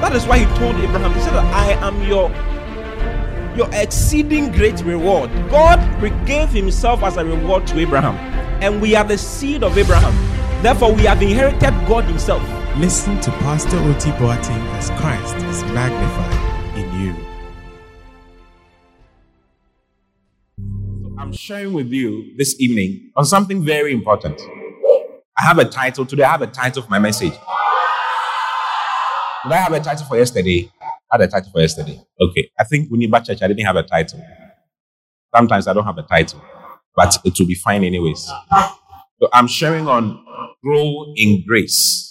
that is why He told Abraham, He said, I am your your exceeding great reward. God gave Himself as a reward to Abraham, and we are the seed of Abraham. Therefore, we have inherited God Himself. Listen to Pastor Oti Boateng as Christ is magnified in you. I'm sharing with you this evening on something very important. I have a title. Today, I have a title for my message. Did I have a title for yesterday? I had a title for yesterday. Okay. I think Uniba Church, I didn't have a title. Sometimes I don't have a title, but it will be fine anyways. So I'm sharing on grow in grace.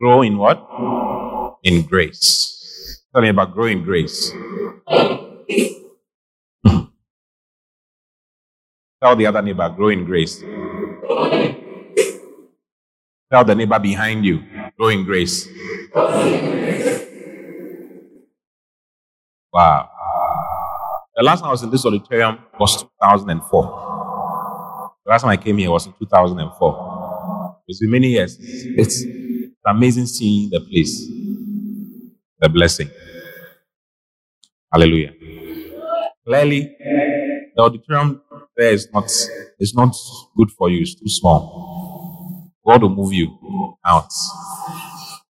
Grow in what? In grace. Tell me about growing grace. Tell the other neighbor, grow in grace. Tell the neighbor behind you, grow in grace. Wow. The last time I was in this auditorium was 2004. The last time I came here was in 2004. It's been many years. It's amazing seeing the place, the blessing. Hallelujah. Clearly, the auditorium there is not is not good for you. It's too small. God will move you out.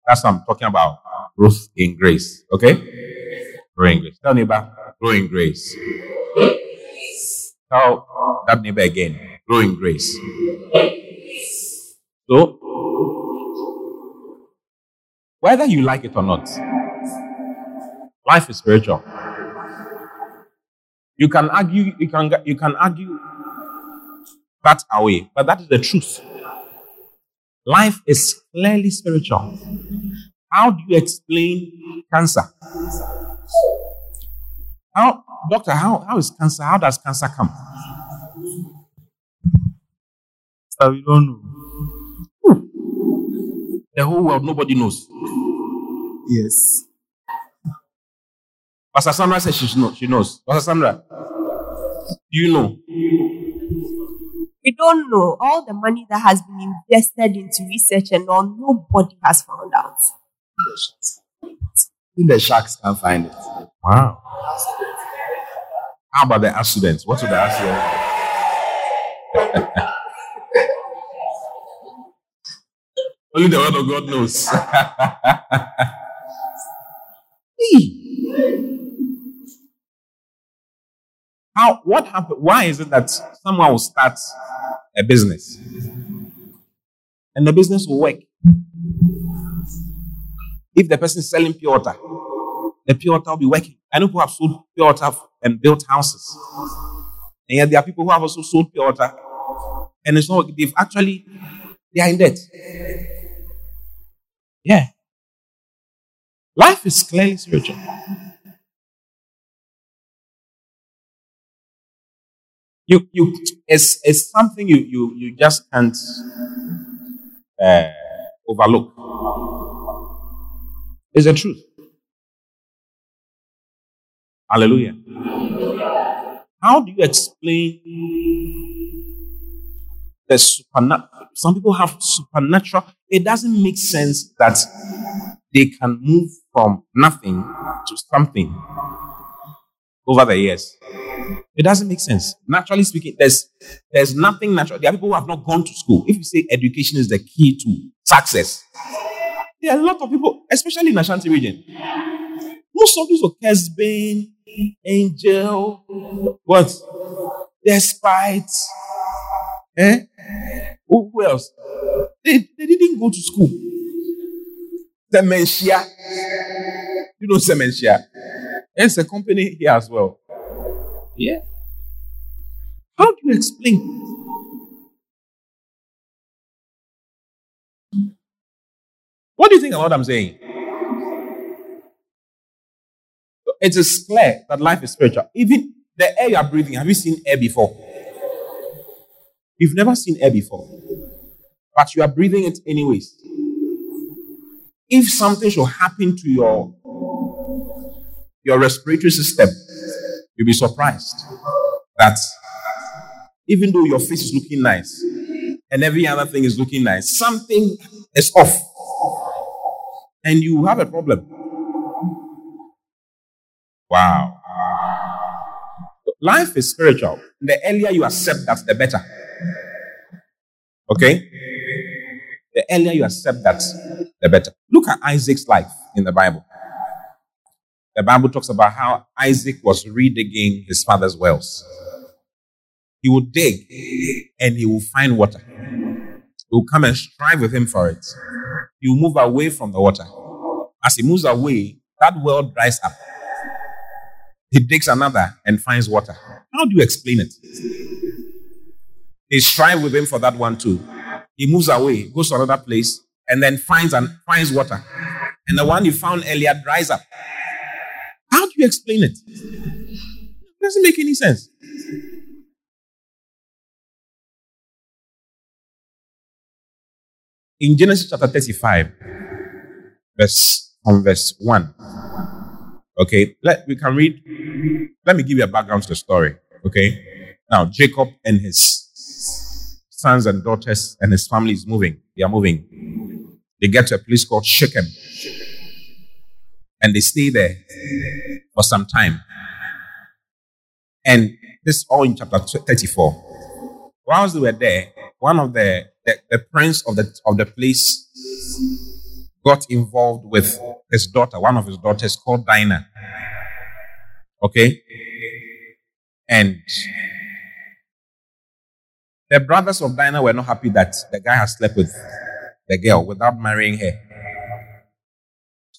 That's what I'm talking about. Growth in grace. Okay? Growing grace. Tell neighbor, growing grace. Tell that neighbor again, growing grace. So, whether you like it or not, life is spiritual. You can argue, you can, you can argue that away, but that is the truth. Life is clearly spiritual. How do you explain cancer? How, doctor, how, how is cancer? How does cancer come? So we don't know. The whole world, nobody knows. Yes. Pastor Sandra says she knows. She knows. Pastor Sandra, do you know? We don't know all the money that has been invested into research and all. Nobody has found out. Even the sharks can't find it. Wow. How about the accidents? What are the accidents? Only the word of God knows. How? What happened? Why is it that someone will start a business and the business will work? If the person is selling pure water, the pure water will be working. I know people have sold pure water and built houses, and yet there are people who have also sold pure water, and it's not. They've actually they are in debt. Yeah. Life is clearly spiritual. You, you, it's, it's something you, you, you just can't uh, overlook. It's the truth. Hallelujah. How do you explain the supernatural? Some people have supernatural. It doesn't make sense that they can move from nothing to something over the years. It doesn't make sense. Naturally speaking, there's there's nothing natural. There are people who have not gone to school. If you say education is the key to success, there are a lot of people, especially in Ashanti region. Most of these are Kessben, Angel, what? Despite, eh? Who, who else? They, they didn't go to school. Sementia. You know Sementia? It's a company here as well. Yeah. How do you explain? What do you think about what I'm saying? It is clear that life is spiritual. Even the air you are breathing, have you seen air before? You've never seen air before, but you are breathing it anyways. If something should happen to your your respiratory system, you'll be surprised that even though your face is looking nice and every other thing is looking nice, something is off, and you have a problem. Wow. Life is spiritual. The earlier you accept that, the better. Okay? The earlier you accept that, the better. Look at Isaac's life in the Bible. The Bible talks about how Isaac was redigging his father's wells. He would dig and he will find water. He will come and strive with him for it. He will move away from the water. As he moves away, that well dries up. He digs another and finds water. How do you explain it? He strive with him for that one too. He moves away, goes to another place, and then finds and finds water. And the one he found earlier dries up. Do you explain it? It doesn't make any sense. In Genesis chapter 35, verse from verse 1. Okay, let we can read. Let me give you a background to the story. Okay. Now Jacob and his sons and daughters and his family is moving. They are moving. They get to a place called Shechem. And they stay there for some time. And this all in chapter 34. Whilst they were there, one of the, the, the prince of the of the place got involved with his daughter, one of his daughters called Dinah. Okay? And the brothers of Dinah were not happy that the guy had slept with the girl without marrying her.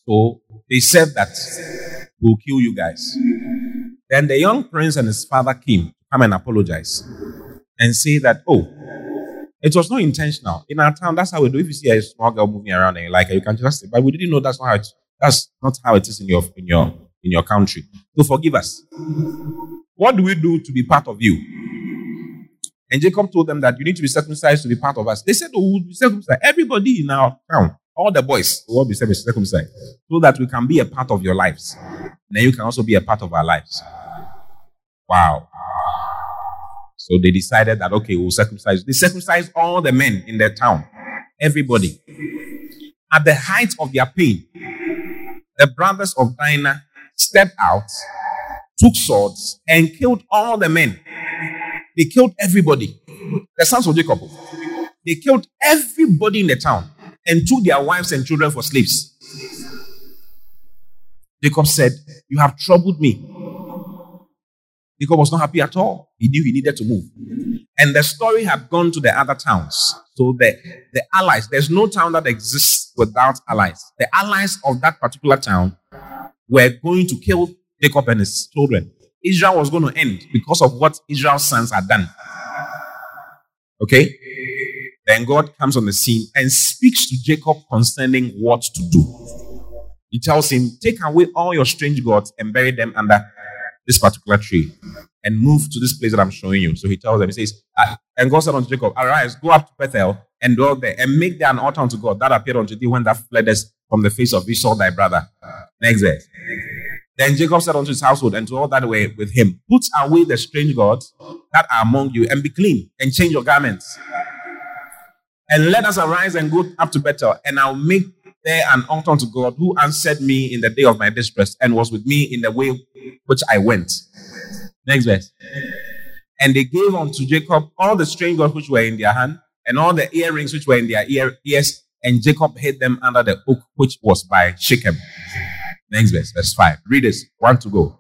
So they said that we'll kill you guys. Then the young prince and his father came to come and apologize and say that, oh, it was not intentional. In our town, that's how we do. If you see a small girl moving around and you like her, you can just say, but we didn't know that's not how it, that's not how it is in your in your in your country. So forgive us. What do we do to be part of you? And Jacob told them that you need to be circumcised to be part of us. They said, Oh, we'll be circumcised. Everybody in our town, all the boys who will be circumcised so that we can be a part of your lives. then you can also be a part of our lives. Wow. So they decided that, okay, we'll circumcise. They circumcised all the men in their town, everybody. At the height of their pain, the brothers of Dinah stepped out, took swords, and killed all the men. They killed everybody. The sons of Jacob. They killed everybody in the town and took their wives and children for slaves. Jacob said, You have troubled me Jacob was not happy at all. He knew he needed to move. And the story had gone to the other towns. So the, the allies, there's no town that exists without allies. The allies of that particular town were going to kill Jacob and his children. Israel was going to end because of what Israel's sons had done. Okay? Then God comes on the scene and speaks to Jacob concerning what to do. He tells him, Take away all your strange gods and bury them under this particular tree and move to this place that I'm showing you. So he tells them, he says, ah, and God said unto Jacob, Arise, go up to Bethel and dwell there and make there an altar unto God that appeared unto thee when thou fleddest from the face of Esau thy brother. Next verse. Then Jacob said unto his household and to all that were with him, Put away the strange gods that are among you and be clean and change your garments. And let us arise and go up to Bethel, and I'll make there an altar unto God who answered me in the day of my distress and was with me in the way which I went. Next verse. And they gave unto Jacob all the strange gods which were in their hand and all the earrings which were in their ear, ears, and Jacob hid them under the oak which was by Shechem. Next verse, verse 5. Read this. One to go.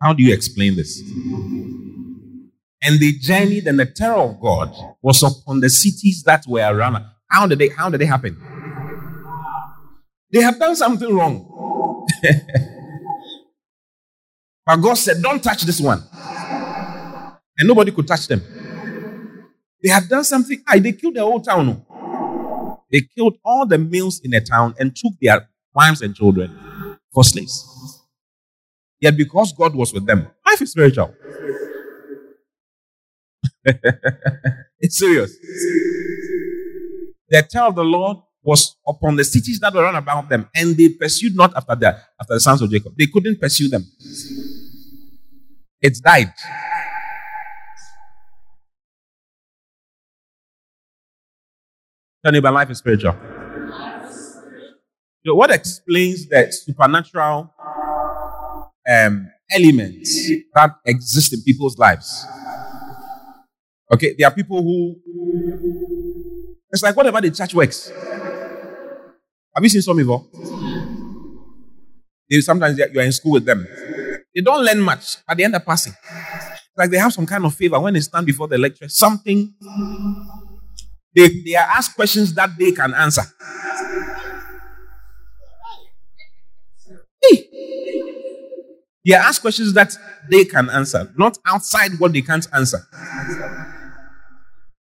How do you explain this? And they journeyed, and the terror of God was upon the cities that were around. How did they? How did they happen? They have done something wrong. but God said, "Don't touch this one." and nobody could touch them. They had done something. I they killed the whole town. Oh. They killed all the males in the town and took their wives and children for slaves. Yet because God was with them, life is spiritual. it's serious. The terror of the Lord was upon the cities that were round about them, and they pursued not after the after the sons of Jacob. They couldn't pursue them. It died. Tell neighbor, life is spiritual. So what explains the supernatural um, elements that exist in people's lives? Okay, there are people who it's like whatever the church works. Have you seen some before? They, sometimes you're in school with them. They don't learn much, but they end up passing. It's like they have some kind of favor when they stand before the lecturer. Something they, they are asked questions that they can answer. Hey. They are asked questions that they can answer, not outside what they can't answer.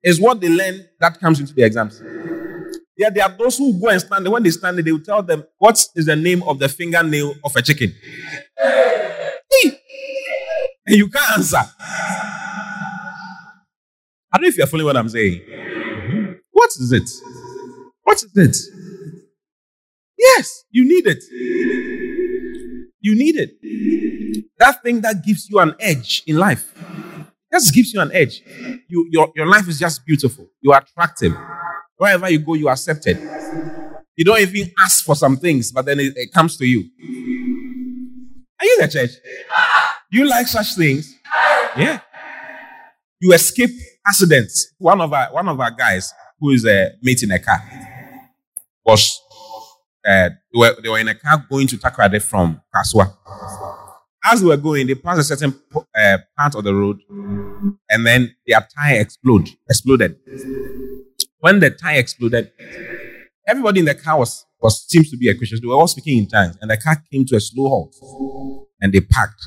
It's what they learn that comes into the exams. Yeah, there are those who go and stand there. When they stand there, they will tell them, What is the name of the fingernail of a chicken? Hey. And you can't answer. I don't know if you're following what I'm saying. Is it? What is it? Yes, you need it. You need it. That thing that gives you an edge in life. Just gives you an edge. You, your, your life is just beautiful. You are attractive. Wherever you go, you are accepted. You don't even ask for some things, but then it, it comes to you. Are you in the church? You like such things? Yeah. You escape accidents. One of our one of our guys who is a mate in a car was uh, they, were, they were in a car going to Takoradi from Kasoa. As they were going, they passed a certain uh, part of the road, and then their tire explode, exploded. When the tire exploded, everybody in the car was, was seems to be a Christian. They were all speaking in tongues, and the car came to a slow halt, and they parked.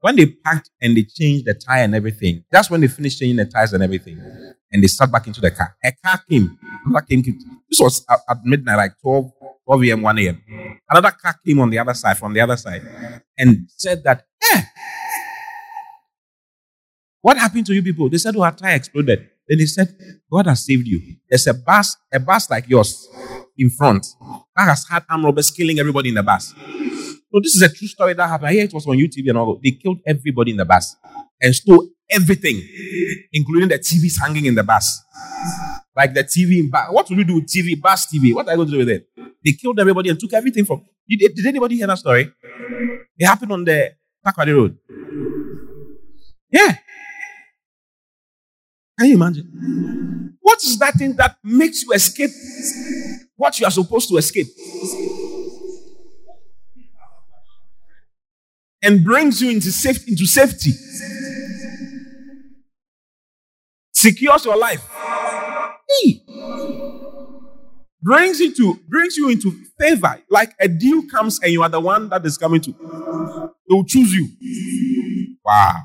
When they packed and they changed the tire and everything, that's when they finished changing the tires and everything, and they sat back into the car. A car came, another came. came. This was at, midnight, like 12, 12 a.m., 1 a.m. Another car came on the other side, from the other side, and said that, eh, what happened to you people? They said, oh, our tire exploded. Then they said, God has saved you. There's a bus, a bus like yours in front that has had armed robbers killing everybody in the bus. So this is a true story that happened. I hear it was on YouTube and all. They killed everybody in the bus and stole everything, including the TVs hanging in the bus. Like the TV in bus. What will you do with TV, bus TV? What are you going to do with it? They killed everybody and took everything from. Did, did anybody hear that story? It happened on the Takoradi Road. Yeah. Can you imagine? What is that thing that makes you escape what you are supposed to escape? And brings you into safety, into safety. Secures your life. Hey. Brings you to brings you into favor. Like a deal comes and you are the one that is coming to. They will choose you. Wow.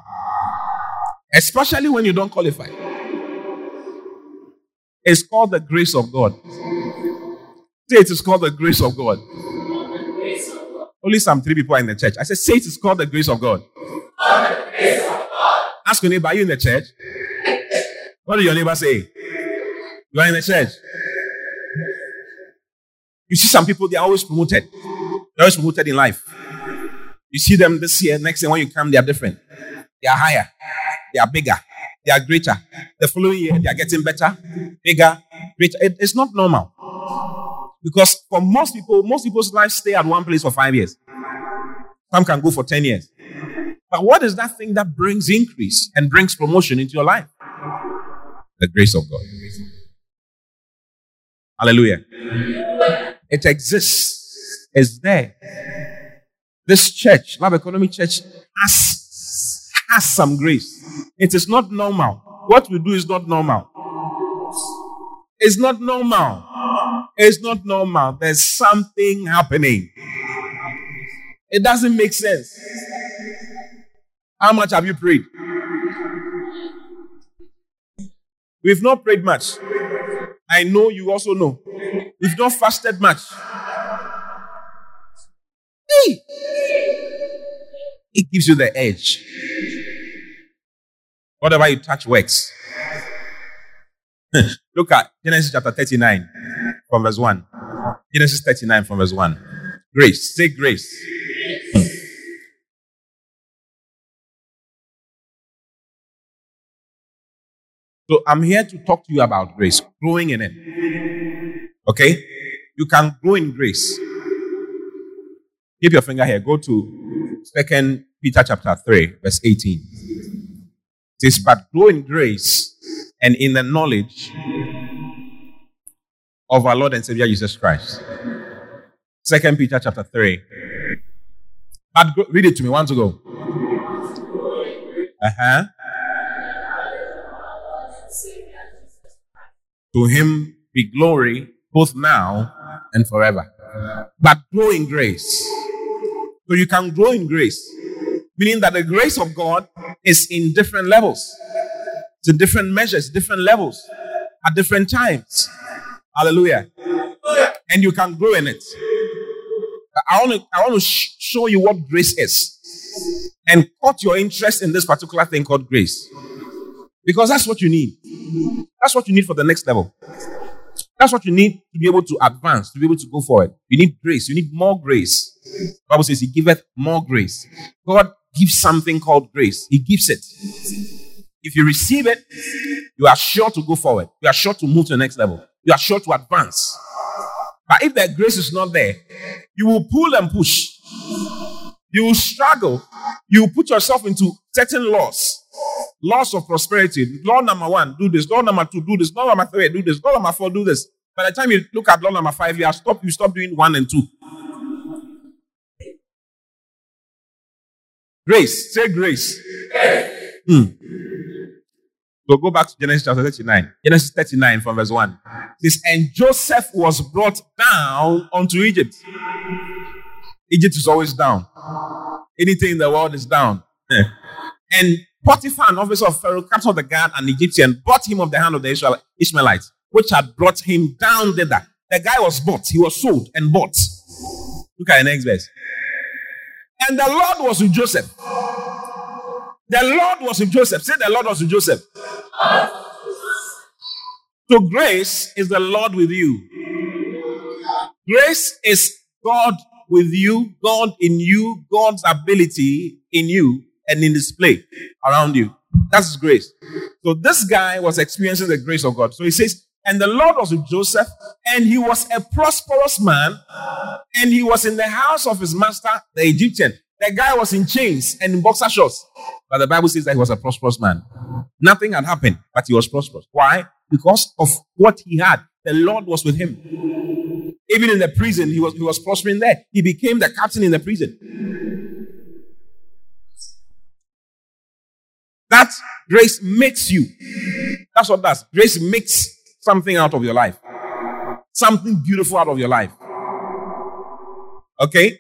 Especially when you don't qualify. It's called the grace of God. It is called the grace of God. Only some three people are in the church. I said, say it is called the grace of God. Ask your neighbor, are you in the church? What did your neighbor say? You are in the church. You see some people, they are always promoted. They're always promoted in life. You see them this year, next year when you come, they are different. They are higher. They are bigger. They are greater. The following year, they are getting better, bigger, greater. It- it's not normal. Because for most people, most people's lives stay at one place for five years. Some can go for 10 years. But what is that thing that brings increase and brings promotion into your life? The grace of God. Hallelujah. It exists. It's there. This church, Love Economy Church, has, has some grace. It is not normal. What we do is not normal. It's not normal. It's not normal. There's something happening. It doesn't make sense. How much have you prayed? We've not prayed much. I know you also know. We've not fasted much. Hey! It gives you the edge. Whatever you touch works. Look at Genesis chapter 39 from verse 1. Genesis 39 from verse 1. Grace. Say grace. So I'm here to talk to you about grace, growing in it. Okay? You can grow in grace. Keep your finger here. Go to Second Peter chapter 3, verse 18. It says, But grow in grace and in the knowledge of our Lord and Savior Jesus Christ. Second Peter chapter 3. But read it to me once ago. Uh-huh. To him be glory both now and forever. But grow in grace. So you can grow in grace. Meaning that the grace of God is in different levels. It's in different measures, different levels, at different times. Hallelujah. And you can grow in it. I want to, I want to sh- show you what grace is and cut your interest in this particular thing called grace. Because that's what you need. That's what you need for the next level. That's what you need to be able to advance, to be able to go forward. You need grace. You need more grace. The Bible says He giveth more grace. God gives something called grace. He gives it. If you receive it, you are sure to go forward. You are sure to move to the next level. You are sure to advance. But if that grace is not there, you will pull and push. You will struggle. You will put yourself into certain laws. Laws of prosperity. Law number one, do this. Law number two, do this. Law number three, do this. Law number four, do this. By the time you look at law number five, you are stop. You stop doing one and two. Grace. Say grace. Hmm. So go back to Genesis chapter 39. Genesis 39 from verse 1. It says, And Joseph was brought down unto Egypt. Egypt is always down. Anything in the world is down. Eh. and Potiphar, an officer of Pharaoh, captain the guard, an Egyptian, bought him of the hand of the Israel, Ishmaelites, which had brought him down thither. The guy was bought. He was sold and bought. Look at the next verse. And the Lord was with Joseph. The Lord was with Joseph. Say the Lord was with Joseph. So grace is the Lord with you. Grace is God with you, God in you, God's ability in you and in display around you. That's grace. So this guy was experiencing the grace of God. So he says, and the Lord was with Joseph, and he was a prosperous man, and he was in the house of his master, the Egyptian. The guy was in chains and in boxer shorts. But the Bible says that he was a prosperous man. Nothing had happened, but he was prosperous. Why? Because of what he had. The Lord was with him. Even in the prison, he was, he was prospering there. He became the captain in the prison. That grace makes you. That's what does. Grace makes something out of your life. Something beautiful out of your life. Okay?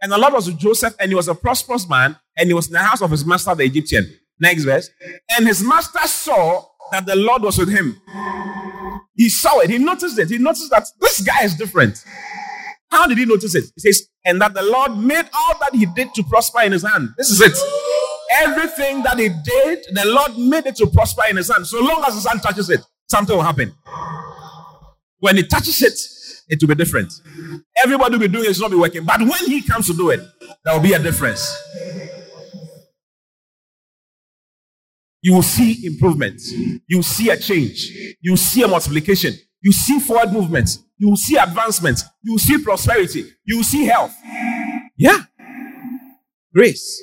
And the Lord was with Joseph, and he was a prosperous man, and he was in the house of his master, the Egyptian. Next verse. And his master saw that the Lord was with him. He saw it. He noticed it. He noticed that this guy is different. How did he notice it? He says, and that the Lord made all that he did to prosper in his hand. This is it. Everything that he did, the Lord made it to prosper in his hand. So long as his hand touches it, something will happen. When he touches it, it will be different. Everybody will be doing it, it's not be working. But when he comes to do it, there will be a difference. You will see improvement. You will see a change. You will see a multiplication. You will see forward movements. You will see advancement. You will see prosperity. You will see health. Yeah. Grace.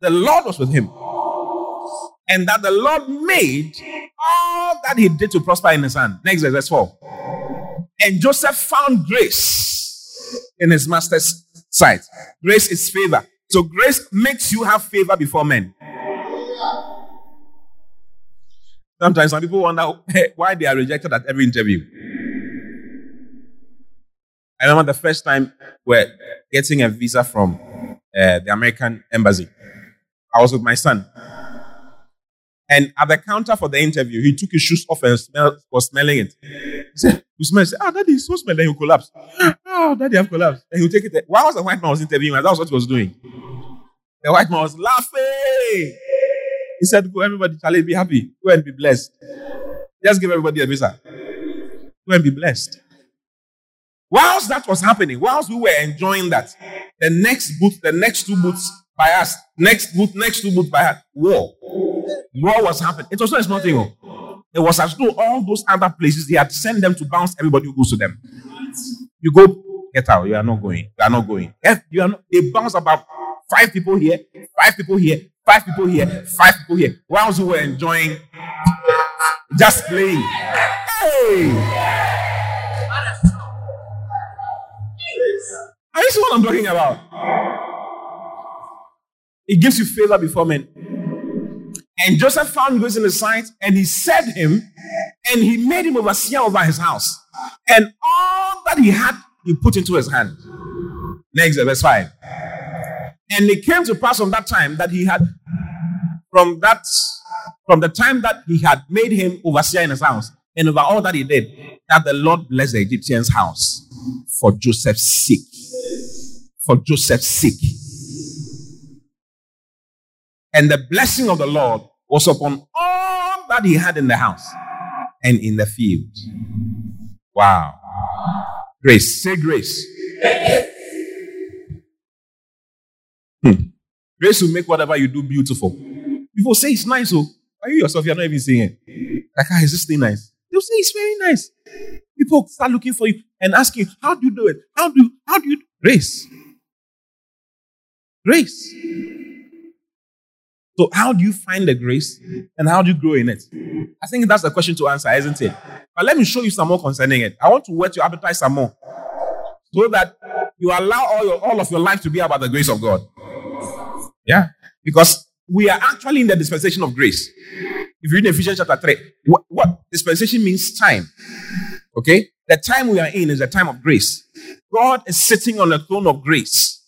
The Lord was with him. And that the Lord made all that he did to prosper in his hand. Next verse, verse 4. And Joseph found grace in his master's sight. Grace is favor. So grace makes you have favor before men. Sometimes some people wonder why they are rejected at every interview. I remember the first time we're getting a visa from uh, the American embassy. I was with my son. And at the counter for the interview, he took his shoes off and smell, was smelling it. He said, You smell? He said, Ah, daddy, so smell. Then he collapsed. Oh, daddy, I've collapsed. And he'll take it. Why was the white man was interviewing? That was what he was doing. The white man was laughing. He said, Go, everybody, Charlie, be happy. Go and be blessed. Just give everybody a visa. Go and be blessed. Whilst that was happening, whilst we were enjoying that, the next booth, the next two booths by us, next booth, next two booths by us, war. War was happening. It was not a small thing. It was as though all those other places, they had sent them to bounce everybody who goes to them. You go, get out. You are not going. You are not going. You are not. They bounce about five people here, five people here, five people here, five people here. Whilst we were enjoying, just playing. Hey! Are you see what I'm talking about? It gives you favor before men. And Joseph found grace in his sight, and he set him, and he made him overseer over his house. And all that he had, he put into his hand. Next, verse 5. And it came to pass from that time that he had, from that, from the time that he had made him overseer in his house, and over all that he did, that the Lord blessed the Egyptian's house for Joseph's sake. For Joseph's sake. And the blessing of the Lord was upon all that he had in the house and in the field. Wow. Grace. Say grace. Hmm. Grace will make whatever you do beautiful. People say it's nice, oh. Are you yourself? You're not even saying it. Like, ah, is this thing nice? They'll say it's very nice. People start looking for you and asking how do you do it? How do you, how do you do grace? Grace. So, how do you find the grace and how do you grow in it? I think that's the question to answer, isn't it? But let me show you some more concerning it. I want to whet your appetite some more so that you allow all, your, all of your life to be about the grace of God. Yeah. Because we are actually in the dispensation of grace. If you read Ephesians chapter 3, what, what dispensation means time. Okay? The time we are in is a time of grace. God is sitting on the throne of grace.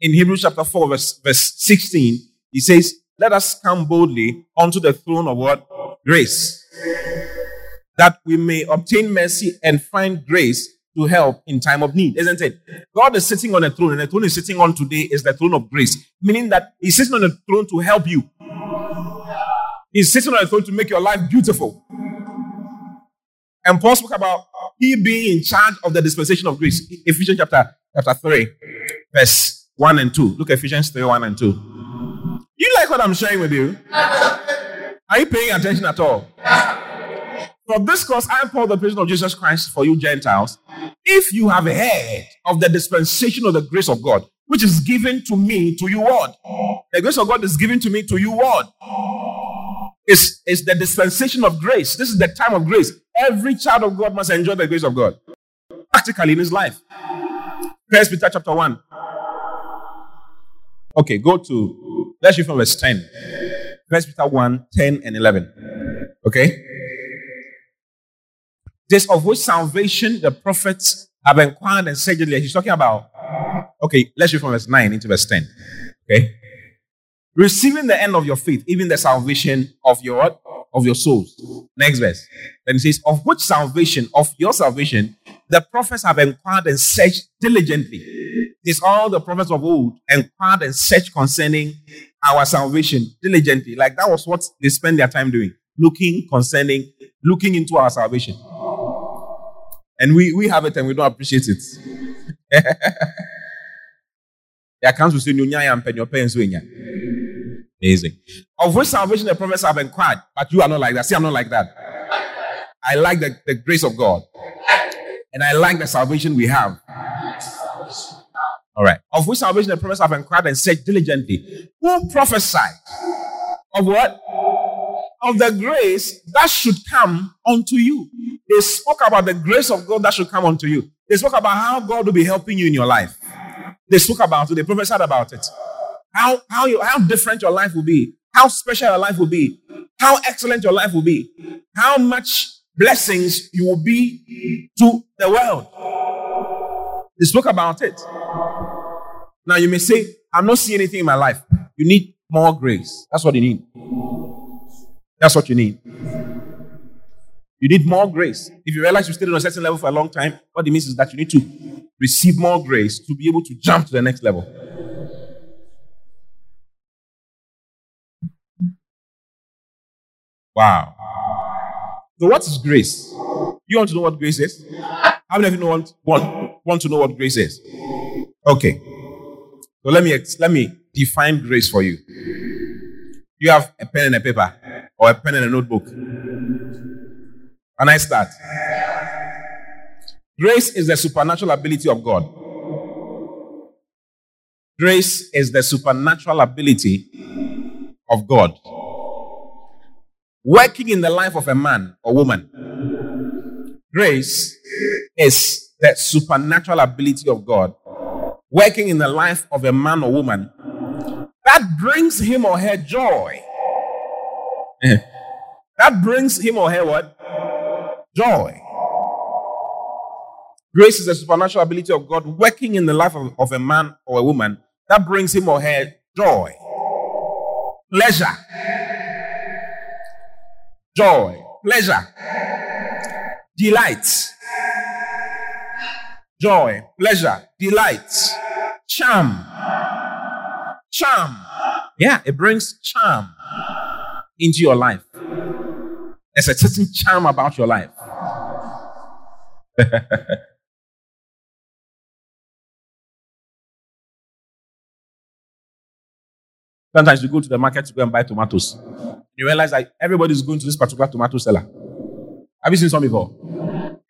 In Hebrews chapter 4, verse, verse 16, he says, Let us come boldly unto the throne of what? Grace. That we may obtain mercy and find grace to help in time of need, isn't it? God is sitting on a throne, and the throne is sitting on today is the throne of grace, meaning that He's sitting on the throne to help you. He's sitting on the throne to make your life beautiful. And Paul spoke about he being in charge of the dispensation of grace. Ephesians chapter, chapter 3, verse 1 and 2. Look at Ephesians 3, 1 and 2. You like what I'm sharing with you? Are you paying attention at all? For this cause, I Paul, the prisoner of Jesus Christ, for you Gentiles, if you have heard of the dispensation of the grace of God, which is given to me, to you what? The grace of God is given to me, to you what? It's, it's the dispensation of grace. This is the time of grace. Every child of God must enjoy the grace of God. Practically in his life. First Peter chapter 1. Okay, go to let's read from verse 10. First Peter 1, 10 and 11. Okay? This of which salvation the prophets have inquired and said, he's talking about. Okay, let's read from verse 9 into verse 10. Okay? Receiving the end of your faith, even the salvation of your? Of your souls. Next verse. Then it says, Of which salvation, of your salvation, the prophets have inquired and searched diligently. It is all the prophets of old inquired and searched concerning our salvation diligently. Like that was what they spend their time doing. Looking concerning, looking into our salvation. And we, we have it and we don't appreciate it. the accounts will say, "Nyunya and pay and Amazing. Of which salvation the prophets have inquired, but you are not like that. See, I'm not like that. I like the, the grace of God. And I like the salvation we have. All right. Of which salvation the prophets have inquired and searched diligently. Who prophesied? Of what? Of the grace that should come unto you. They spoke about the grace of God that should come unto you. They spoke about how God will be helping you in your life. They spoke about it. They prophesied about it. How, how, you, how different your life will be. How special your life will be. How excellent your life will be. How much blessings you will be to the world. They spoke about it. Now you may say, I'm not seeing anything in my life. You need more grace. That's what you need. That's what you need. You need more grace. If you realize you stayed on a certain level for a long time, what it means is that you need to receive more grace to be able to jump to the next level. Wow. So, what is grace? You want to know what grace is? How many of you know, want, want, want to know what grace is? Okay. So let me let me define grace for you. You have a pen and a paper, or a pen and a notebook. Can I start? Grace is the supernatural ability of God. Grace is the supernatural ability of God working in the life of a man or woman. Grace is the supernatural ability of God working in the life of a man or woman that brings him or her joy. Eh. that brings him or her what? Joy. Grace is a supernatural ability of God working in the life of, of a man or a woman. That brings him or her joy, pleasure, joy, pleasure, delight, joy, pleasure, delight, charm. Charm. Yeah, it brings charm into your life. There's a certain charm about your life. Sometimes you go to the market to go and buy tomatoes. You realize that everybody's going to this particular tomato seller. Have you seen some before?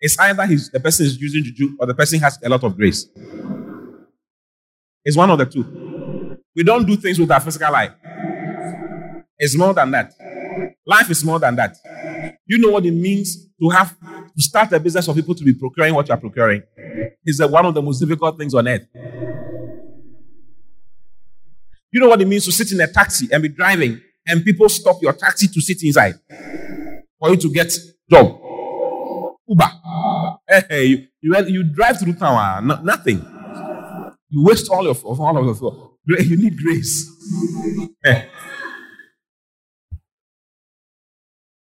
It's either he's, the person is using juju or the person has a lot of grace. It's one of the two. We don't do things with our physical eye. It's more than that. Life is more than that. You know what it means to have to start a business for people to be procuring what you are procuring. It's one of the most difficult things on earth. You know what it means to sit in a taxi and be driving and people stop your taxi to sit inside for you to get job. Uber. Hey, you, you, you drive through town, ah, no, nothing. You waste all of, all of your You need grace. Eh.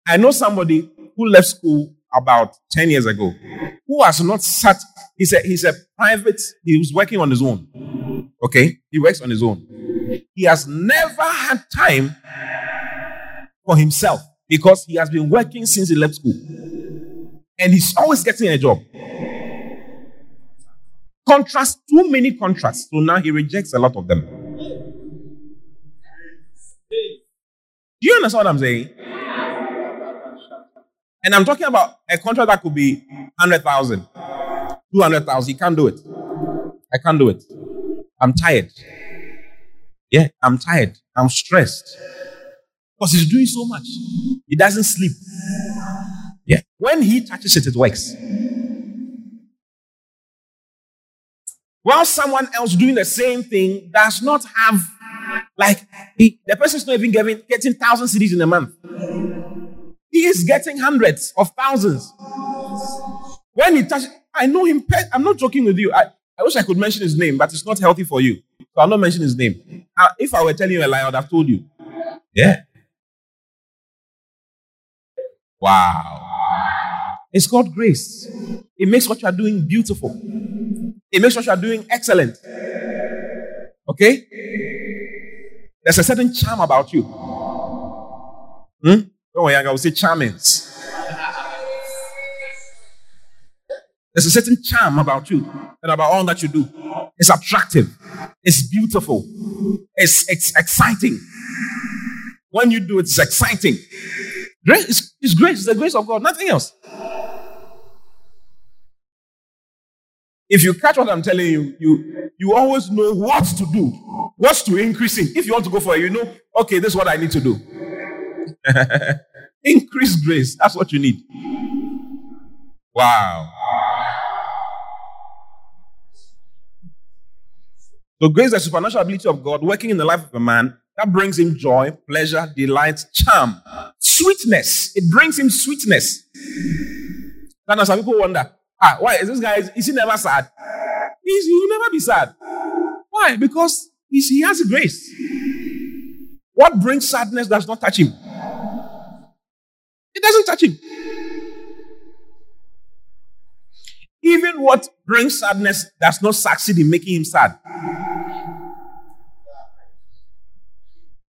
I know somebody who left school about 10 years ago who has not sat. He's a, he's a private, he was working on his own. Okay? He works on his own. He has never had time for himself because he has been working since he left school. And he's always getting a job. Contrast, too many contrasts. So now he rejects a lot of them. Do you understand what I'm saying? And I'm talking about a contract that could be 100,000, 200,000. He can't do it. I can't do it. I'm tired. Yeah, I'm tired. I'm stressed. Because he's doing so much. He doesn't sleep. When he touches it, it works. While someone else doing the same thing does not have, like, he, the person is not even getting, getting thousand cedis in a month. He is getting hundreds of thousands. When he touches, I know him. I'm not joking with you. I, I wish I could mention his name, but it's not healthy for you. So I'll not mention his name. Uh, if I were telling you a lie, I would have told you. Yeah. Wow. It's called grace. It makes what you are doing beautiful. It makes what you are doing excellent. Okay? There's a certain charm about you. Hmm? Don't worry, I will say charmings. There's a certain charm about you and about all that you do. It's attractive. It's beautiful. It's, it's exciting. When you do it, it's exciting. Grace is, is grace. It's the grace of God, nothing else. If you catch what I'm telling you, you you always know what to do, what's to increase in. If you want to go for it, you know, okay, this is what I need to do. Increase grace. That's what you need. Wow. So grace is the supernatural ability of God working in the life of a man that brings him joy, pleasure, delight, charm, sweetness. It brings him sweetness. Now, some people wonder, ah, why is this guy, is, he never sad? He's, he will never be sad. Why? Because he has grace. What brings sadness does not touch him. It doesn't touch him. Even what brings sadness does not succeed in making him sad.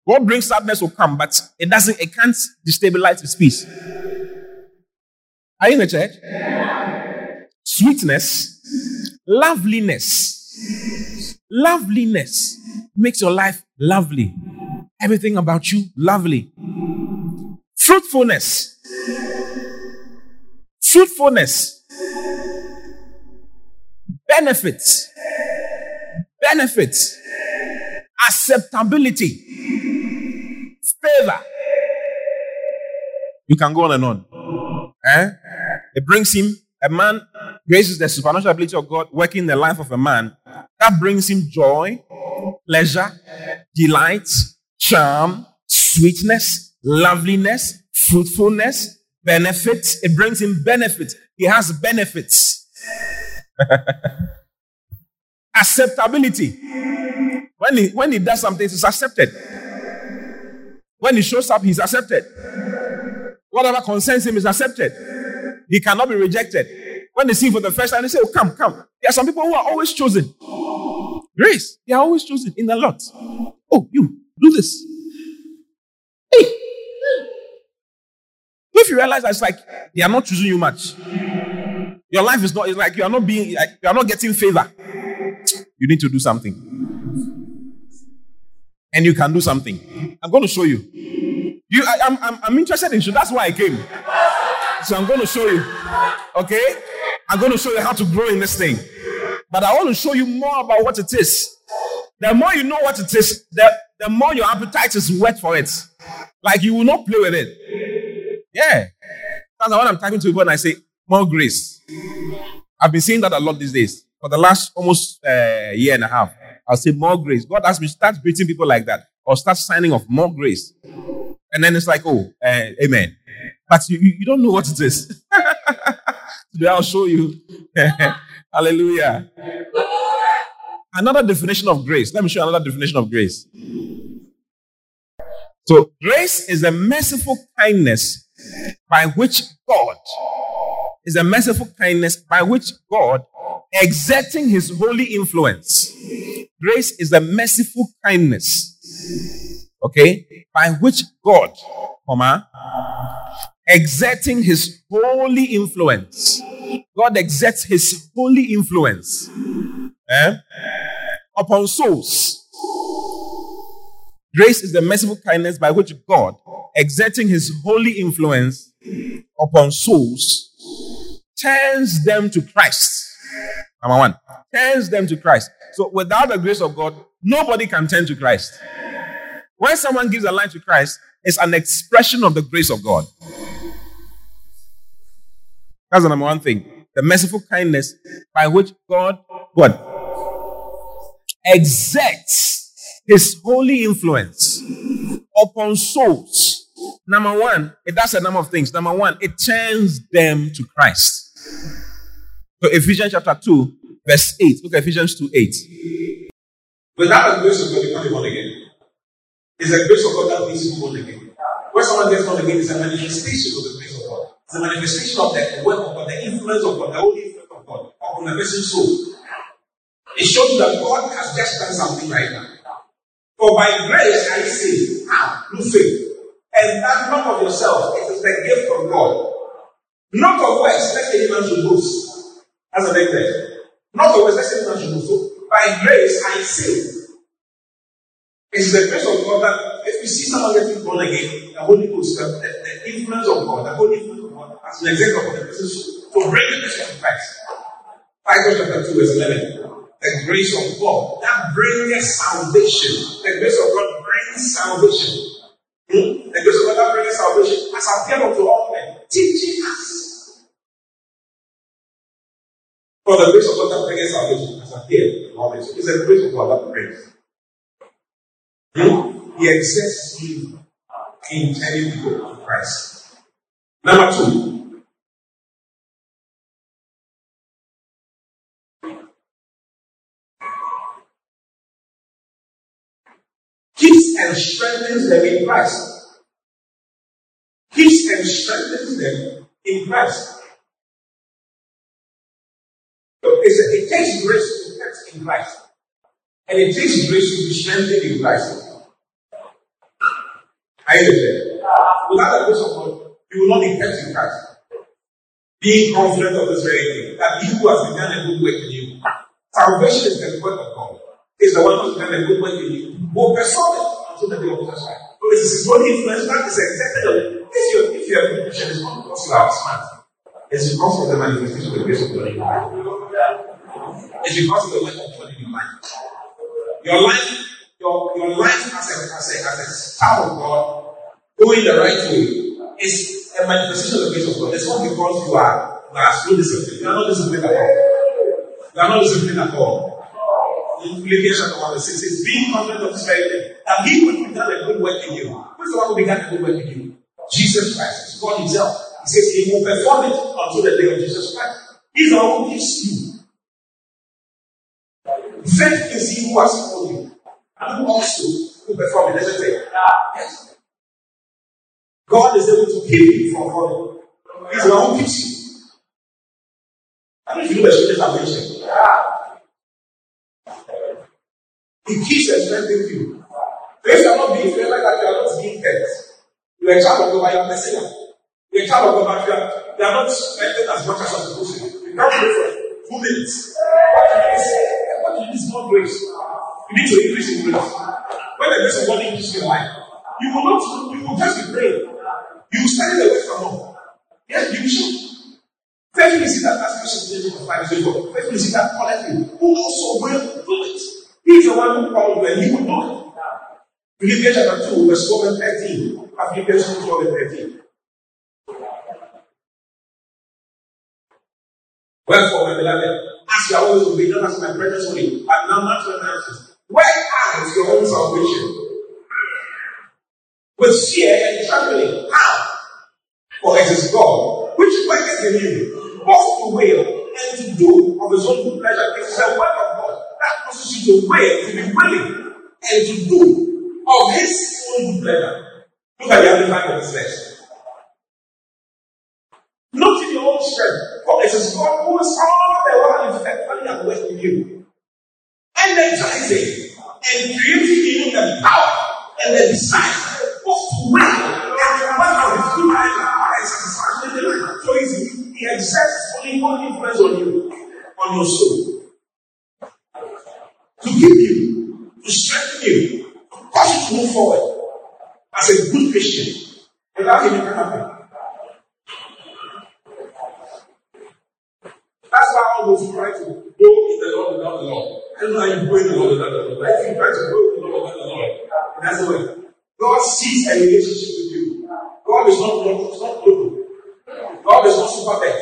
What brings sadness will come, but it doesn't, it can't destabilize his peace. Are you in the church? Sweetness, loveliness, loveliness makes your life lovely. Everything about you, lovely. Fruitfulness, fruitfulness, benefits, benefits, acceptability, favor. You can go on and on. Eh? It brings him, a man, grace is the supernatural ability of God working in the life of a man. That brings him joy, pleasure, delight, charm, sweetness, loveliness, fruitfulness, benefits. It brings him benefits. He has benefits. Acceptability. When he, when he does something, it's accepted. When he shows up, he's accepted. Whatever concerns him is accepted. He cannot be rejected. When they see for the first time, they say, Oh, come, come. There are some people who are always chosen. Grace, they are always chosen in a lot. Oh, you, do this. Hey. If you realize that it's like they are not choosing you much, your life is not, it's like you are not being, like, you are not getting favor. You need to do something. And you can do something. I'm going to show you. You, I, am I'm, I'm interested in you. That's why I came. So I'm going to show you. Okay? I'm going to show you how to grow in this thing. But I want to show you more about what it is. The more you know what it is, the, the more your appetite is wet for it. Like you will not play with it. Yeah. That's what I'm talking to people and I say, more grace. I've been seeing that a lot these days. For the last almost uh, year and a half, I'll say more grace. God asked me start greeting people like that or start signing off more grace. And then it's like, oh, uh, amen. But you, you don't know what it is. Today I'll show you. Hallelujah. Another definition of grace. Let me show you another definition of grace. So, grace is a merciful kindness by which God is a merciful kindness by which God, exerting his holy influence, grace is a merciful kindness, okay, by which God, comma, exerting his holy influence. God exerts his holy influence eh, upon souls. Grace is the merciful kindness by which God, exerting his holy influence upon souls, turns them to Christ. Number one, turns them to Christ. So without the grace of God, nobody can turn to Christ. When someone gives a life to Christ, it's an expression of the grace of God. That's the number one thing. The merciful kindness by which God, what? Exerts his holy influence upon souls. Number one, it does a number of things. Number one, it turns them to Christ. So Ephesians chapter 2, verse 8. Look at Ephesians 2 8. Without the grace of God, you can't be born again. It's the grace of God that makes you born again. When someone gets born again, it's a manifestation of the grace a manifestation of the work of God, the influence of God, the holy influence of God upon the person's soul. It shows that God has just done something right now. For by grace I say, how? Through faith. And that not of yourself, it is the gift of God. Not of works, lest any man should boast. That's the next thing. Not of works, lest any man should boast. So by grace I say. It's the grace of God that if you see someone getting born again, the Holy Ghost, the, the, the influence of God, the Holy as an example of the person to bring the person to Christ. Titus chapter 2, verse 11. The grace of God that brings salvation. The grace of God brings salvation. Hmm? The grace of God that brings salvation has appeared unto all men, teaching us. For the grace of God that brings salvation has appeared to all men. It's the grace of God that brings. Hmm? He exerts you in turning people to Christ. Number two, and strengthens them in Christ. keeps and strengthens them in Christ. So it takes grace to act in Christ. And it takes grace to be strengthened in Christ. I understand. Without the grace of God, you will not be kept in Christ. Being confident of this very thing, that he who has begun a good work in you, salvation is the work of God. Is the one who has begun a good work in you, will perform it until the day of Jesus Christ. So it is own influence that is accepted. If you if you are a Christian, it's not because you are smart. It's because of the manifestation of the grace of God in your life. It's because of the work of God in your life. Your life, your, your life as a, as, a, as a child of God, going the right way, is a manifestation of the grace of God. It's not because you are you are so disciplined. You are not disciplined at all. You are not disciplined at all. In Philippians chapter 1 verse 6 says, being confident of this very thing, that he will began a good work in you. Who is the one who began a good work in you? Jesus Christ. God Himself. He says He will perform it until the day of Jesus Christ. He's the one who gives you. Faith is He who has called you, and who also will perform it. Let's say, ah, yes. God is able to keep you from falling. He's the one who keeps you. I know if you know the scriptures I mentioned. Ah. He keeps and strengthens you. If you are not being fed like that, you are not being kept. You are a child of God, you are messing up. You are a child of God, but you are, you are not strengthened as much as you are supposed to. You can't do for two minutes. What you need is, what you need is more grace. You need to increase in grace. When the grace of God increases in your life, you will not, you will just be praying. You will study the word from home. Yes, you should. Faithfully see that as Bishop James of Five ago. Faithfully see that collectively, who also will do it. He is the one who called you and he will do it. Philippians chapter 2, verse 12 and 13. Philippians 2, 12 and 13. Wherefore, my beloved, as you are always obedient as my presence only, but now not to announce Where is your own salvation? With fear and trembling. How? For it is God which worketh in you, both to will and to do of his own good pleasure. It is the word of God that causes you to will, to be willing, and to do of his own pleasure. Look at the amplified of this verse. Not in your own strength, for it is God who is all the while effectually at work in you, energizing and creating in you the power and the desire both to will and to work his good pleasure and satisfaction in the life. So he's, he exerts only one influence on you, on your soul, Christian. Without him, it can happen. That's why all those who try to go in the Lord without the Lord. I don't know how you go in the Lord without the Lord. If you try to go in the Lord without the Lord, that's the way. God sees a relationship with you. God is not God is not local. God is not super bad.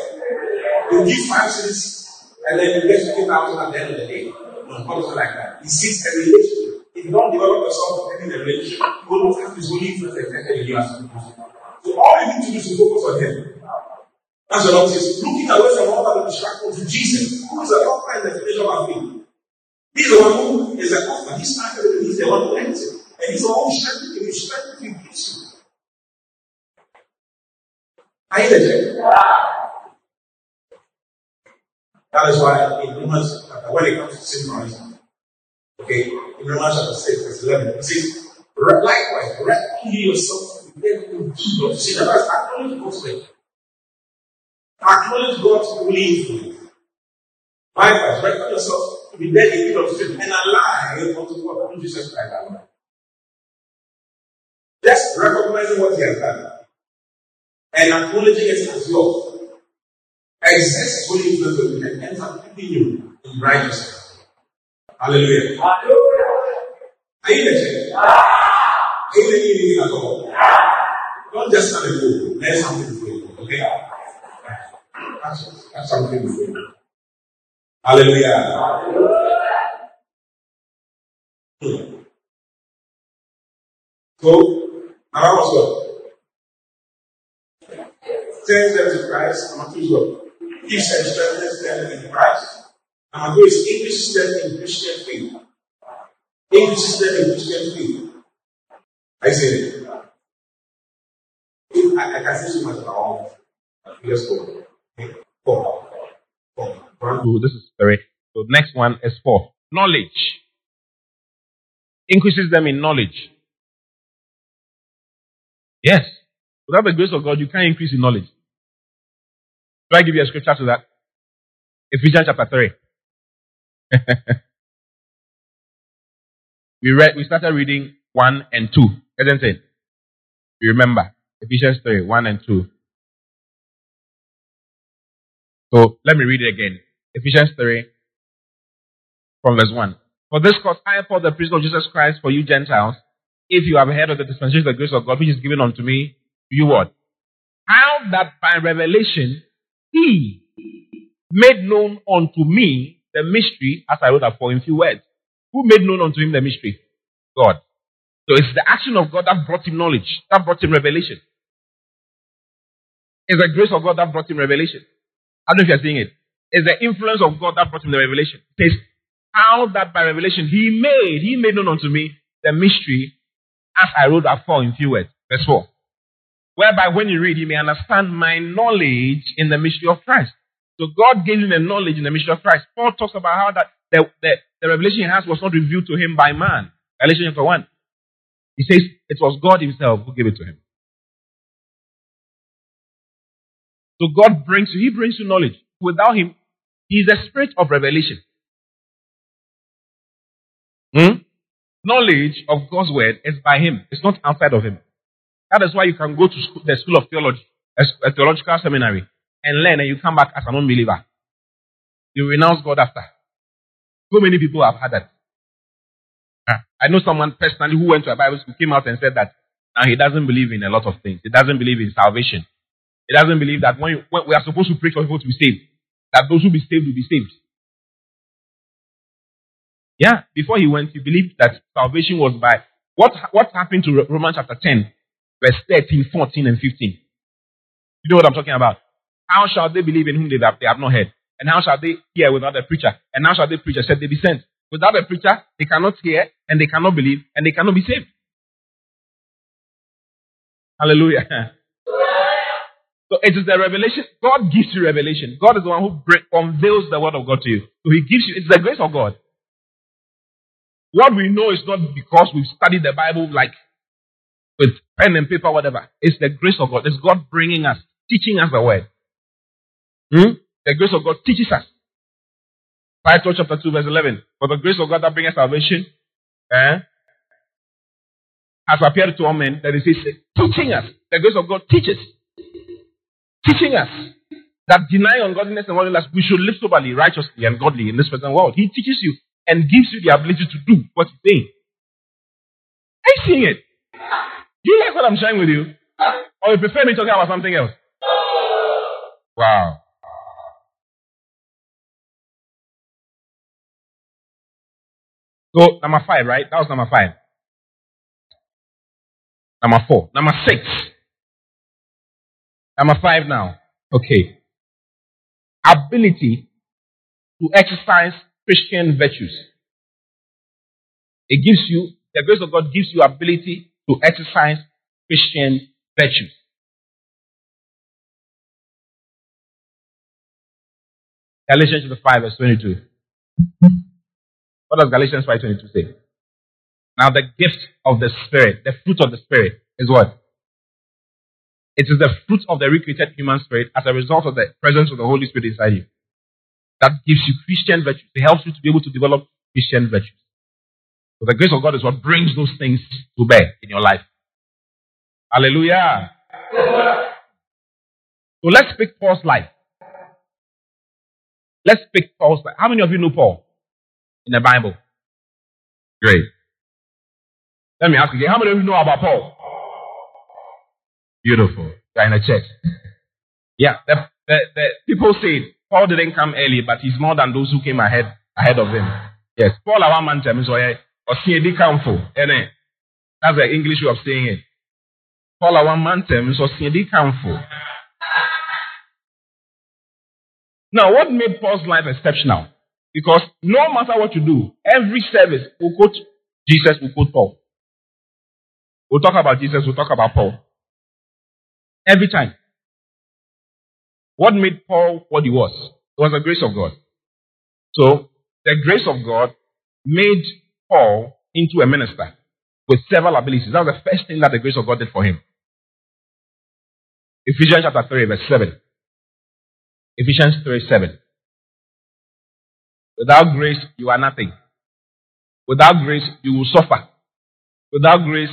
You give five cents and then you get 50,000 at the end of the day. No, God is not like that. He sees a relationship. If you don't develop yourself in the relationship, you will not have this holy influence as. So all you need to do is focus on Him. That's what Lord says. Looking away from all that distractions to Jesus, who is the author and the finisher of faith. He's the one who is the author. He's not He's the one who ends it. And he's the one who strengthens you. He strengthens you, gives you. Are you there? That is why in Romans when it comes to synchronism, okay, in Romans chapter 6, verse 11, it says, likewise, reckon yourself able to do of sin. That is acknowledge God's way. Acknowledge God's holy influence. Likewise, reckon yourself to be dead in the of sin and alive unto God through Jesus Christ our. Just recognizing what He has done and acknowledging it as yours. Exerts holy influence with you and ends up keeping you in righteousness. Hallelujah. Are you Are you at all? Don't just stand and go. Learn something before you. Okay? That's, that's something before you. Hallelujah. Hmm. So, now was what? Turns them to Christ. Number two is what? Gives and strengthens them in Christ. Number two is increases them in Christian faith. Increases them in Christian faith. I I can say so much about all. Let's go. Four. Four. One. Two. This is three. So next one is four. Knowledge. Increases them in knowledge. Yes. Without the grace of God, you can't increase in knowledge. Do I give you a scripture to that? Ephesians chapter 3. we read we started reading 1 and 2, isn't it? You remember Ephesians 3, 1 and 2. So let me read it again. Ephesians 3 from verse 1. For this cause I, Paul, the priest of Jesus Christ, for you Gentiles, if you have heard of the dispensation of the grace of God which is given unto me, you what? How that by revelation he made known unto me the mystery as I wrote for in few words. Who made known unto him the mystery? God. So it's the action of God that brought him knowledge, that brought him revelation. It's the grace of God that brought him revelation. I don't know if you're seeing it. It's the influence of God that brought him the revelation. It says, how that by revelation he made, he made known unto me the mystery as I wrote afore in few words. Verse 4. Whereby when you read, you may understand my knowledge in the mystery of Christ. So God gave him the knowledge in the mystery of Christ. Paul talks about how that the, the, the revelation he has was not revealed to him by man. Revelation chapter 1. He says it was God himself who gave it to him. So God brings you, he brings you knowledge. Without him, he is the spirit of revelation. Hmm? Knowledge of God's word is by him. It's not outside of him. That is why you can go to school, the school of theology, a, theological seminary, and learn, and you come back as an unbeliever. You renounce God after. So many people have had that. Ah, I know someone personally who went to a Bible school, came out and said that now he doesn't believe in a lot of things. He doesn't believe in salvation. He doesn't believe that when, you, when we are supposed to pray for people to be saved, that those who be saved will be saved. Yeah, before he went, he believed that salvation was by what what happened to Romans chapter 10, verse 13, 14, and 15. You know what I'm talking about? How shall they believe in whom they have, they have not heard? And how shall they hear without a preacher? And how shall they preach except they be sent? Without a preacher, they cannot hear, and they cannot believe, and they cannot be saved. Hallelujah. So it is the revelation. God gives you revelation. God is the one who unveils the word of God to you. So He gives you. It's the grace of God. What we know is not because we've studied the Bible like with pen and paper, whatever. It's the grace of God. It's God bringing us, teaching us the word. Hmm? The grace of God teaches us. Titus chapter 2, verse 11. For the grace of God that brings salvation eh, has appeared to all men. That is, teaching us. The grace of God teaches. Teaching us that denying ungodliness and worldliness, we should live soberly, righteously, and godly in this present world. He teaches you and gives you the ability to do what he's saying. Are you seeing it? Do you like what I'm sharing with you? Or you prefer me talking about something else? Wow. So, number five, right? That was number five. Number four. Number six. Number five now. Okay. Ability to exercise Christian virtues. It gives you, the grace of God gives you ability to exercise Christian virtues. Galatians chapter 5, verse 22. What does Galatians 5.22 say? Now the gift of the Spirit, the fruit of the Spirit is what? It is the fruit of the recreated human spirit as a result of the presence of the Holy Spirit inside you. That gives you Christian virtues. It helps you to be able to develop Christian virtues. So the grace of God is what brings those things to bear in your life. Hallelujah. So let's pick Paul's life. Let's pick Paul's life. How many of you know Paul in the Bible? Great. Let me ask you again. How many of you know about Paul? Beautiful. You're in a church. Yeah, the, the, the people say Paul didn't come early, but he's more than those who came ahead ahead of him. Yes, Paul our man or Osiedi Kamfo. That's the English way of saying it. Paul our man terms Osiedi Kamfo. Now, what made Paul's life exceptional? Because no matter what you do, every service will quote Jesus, will quote Paul. We'll talk about Jesus, we'll talk about Paul. Every time. What made Paul what he was? It was the grace of God. So, the grace of God made Paul into a minister with several abilities. That was the first thing that the grace of God did for him. Ephesians chapter 3, verse 7. Ephesians 3, 7. Without grace, you are nothing. Without grace, you will suffer. Without grace,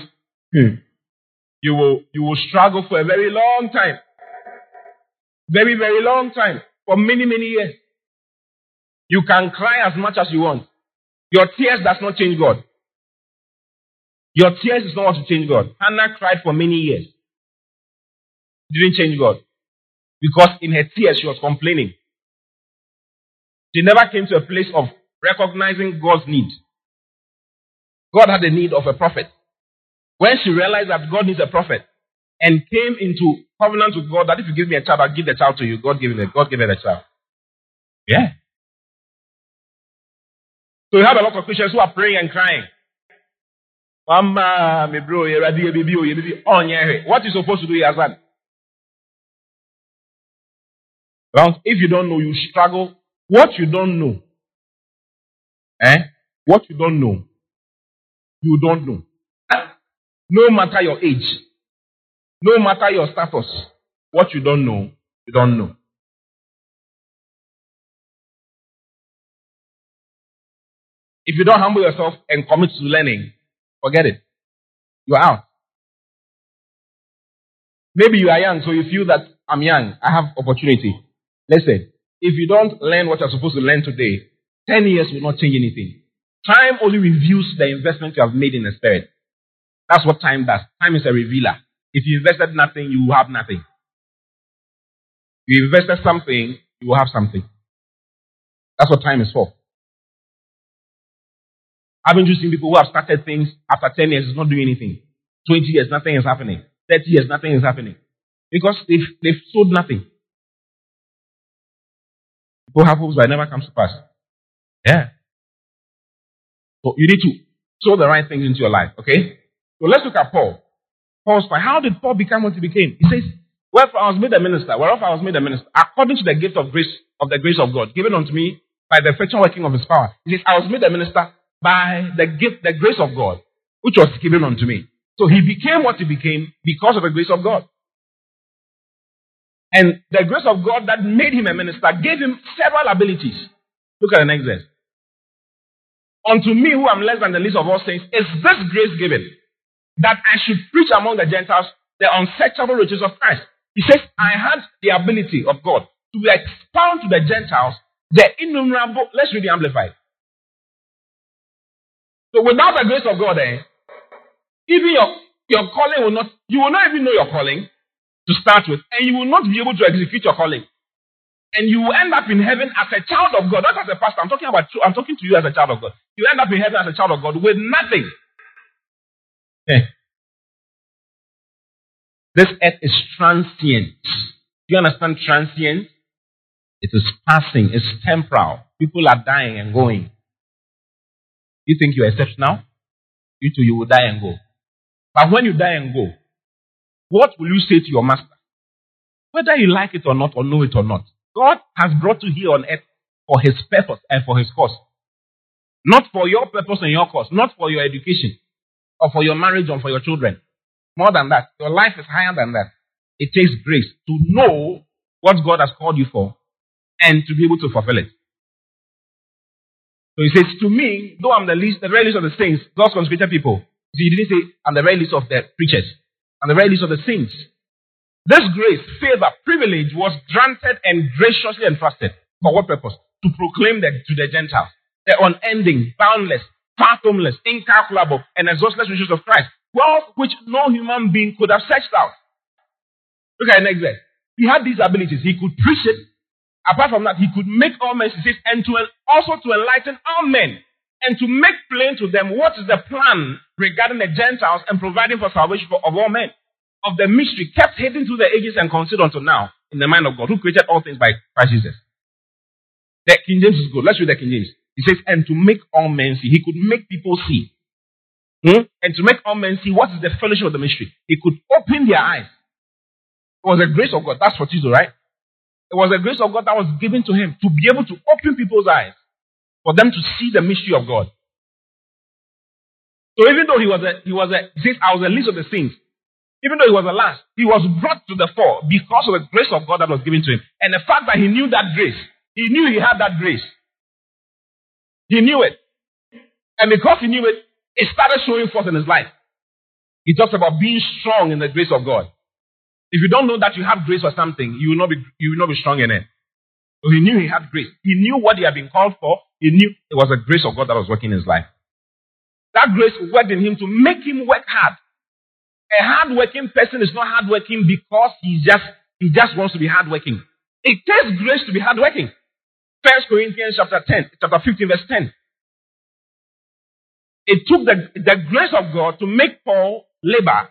hmm, you will you will struggle for a very long time. Very, very long time. For many, many years. You can cry as much as you want. Your tears does not change God. Your tears is not what to change God. Hannah cried for many years. Didn't change God. Because in her tears she was complaining. She never came to a place of recognizing God's need. God had a need of a prophet. When she realized that God needs a prophet and came into covenant with God that if you give me a child, I'll give the child to you. God gave it. God gave her the child. Yeah. So you have a lot of Christians who are praying and crying. Mama, me bro, what you supposed to do, Yazan? Well, if you don't know, you struggle. What you don't know, eh? What you don't know, you don't know. No matter your age, no matter your status, what you don't know, you don't know. If you don't humble yourself and commit to learning, forget it. You are out. Maybe you are young, so you feel that I'm young, I have opportunity. Listen, if you don't learn what you're supposed to learn today, 10 years will not change anything. Time only reviews the investment you have made in the spirit. That's what time does. Time is a revealer. If you invested nothing, you will have nothing. If you invested something, you will have something. That's what time is for. Haven't you seen people who have started things after 10 years is not doing anything? 20 years, nothing is happening. 30 years, nothing is happening. Because they've, they've sold nothing. People have hopes, but it never comes to pass. Yeah. So you need to sow the right things into your life, okay? So let's look at Paul. Paul's fine. How did Paul become what he became? He says, Wherefore I was made a minister, whereof I was made a minister, according to the gift of grace of the grace of God, given unto me by the effectual working of his power. He says, I was made a minister by the gift, the grace of God, which was given unto me. So he became what he became because of the grace of God. And the grace of God that made him a minister gave him several abilities. Look at the next verse. Unto me, who am less than the least of all saints, is this grace given that I should preach among the Gentiles the unsearchable riches of Christ. He says, I had the ability of God to expound to the Gentiles the innumerable. Let's read the Amplified. So without the grace of God, eh, even your, your calling will not, you will not even know your calling to start with, and you will not be able to execute your calling. And you will end up in heaven as a child of God, not as a pastor. I'm talking about I'm talking to you as a child of God. You end up in heaven as a child of God with nothing. Eh. This earth is transient. Do you understand transient? It is passing, it's temporal. People are dying and going. You think you're exceptional? You too, you will die and go. But when you die and go, what will you say to your master? Whether you like it or not, or know it or not, God has brought you here on earth for his purpose and for his cause. Not for your purpose and your cause, not for your education, or for your marriage or for your children. More than that, your life is higher than that. It takes grace to know what God has called you for and to be able to fulfill it. So he says, To me, though I'm the least, the very least of the saints, God's consecrated people. See, he didn't say, I'm the very least of the preachers, I'm the very of the saints. This grace, favor, privilege was granted and graciously entrusted. For what purpose? To proclaim that to the Gentiles the unending, boundless, fathomless, incalculable, and exhaustless riches of Christ, wealth which no human being could have searched out. Look at the next verse. He had these abilities. He could preach it. Apart from that, he could make all men, says, and to also to enlighten all men, and to make plain to them what is the plan regarding the Gentiles and providing for salvation for, of all men. Of the mystery kept hidden through the ages and concealed until now in the mind of God, who created all things by Christ Jesus. The King James is good. Let's read the King James. He says, and to make all men see. He could make people see. Hmm? And to make all men see what is the fellowship of the mystery. He could open their eyes. It was the grace of God. That's for Jesus, right? It was the grace of God that was given to him to be able to open people's eyes for them to see the mystery of God. So even though he was a, he was a, says, I was the least of the saints, even though he was the last, he was brought to the fore because of the grace of God that was given to him. And the fact that he knew that grace, he knew he had that grace. He knew it. And because he knew it, it started showing forth in his life. He talks about being strong in the grace of God. If you don't know that you have grace for something, you will not be, you will not be strong in it. So he knew he had grace. He knew what he had been called for. He knew it was the grace of God that was working in his life. That grace worked in him to make him work hard. A hardworking person is not hardworking because he just he just wants to be hardworking. It takes grace to be hardworking. First Corinthians chapter 10, chapter 15, verse 10. It took the, the grace of God to make Paul labor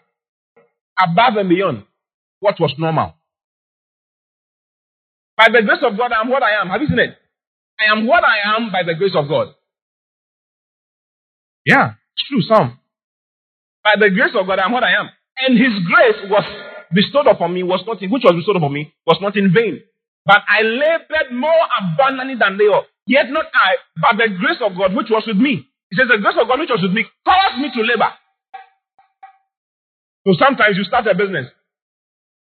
above and beyond what was normal. By the grace of God, I am what I am. Have you seen it? I am what I am by the grace of God. Yeah, it's true, some. By the grace of God, I am what I am. And his grace was bestowed upon me, was not in, which was bestowed upon me, was not in vain. But I labored more abundantly than they all. Yet not I, but the grace of God which was with me. He says, the grace of God which was with me caused me to labor. So sometimes you start a business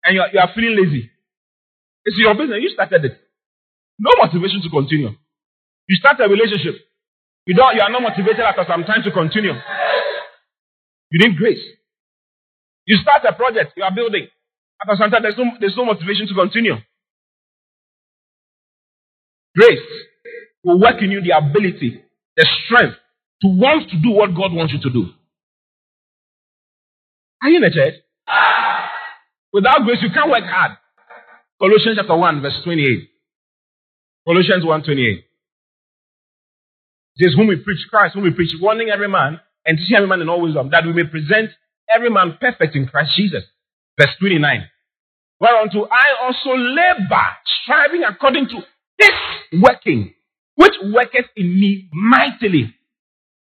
and you are, you are feeling lazy. It's your business. You started it. No motivation to continue. You start a relationship. You don't. You are not motivated after some time to continue. You need grace. You start a project. You are building. After some time, there's no, there's no motivation to continue. Grace will work in you the ability, the strength to want to do what God wants you to do. Are you in the church? Without grace, you can't work hard. Colossians chapter 1, verse 28. Colossians 1 28. It says, Whom we preach Christ, whom we preach, warning every man and teaching every man in all wisdom, that we may present every man perfect in Christ Jesus. Verse 29. Whereunto I also labor, striving according to this working, which worketh in me mightily.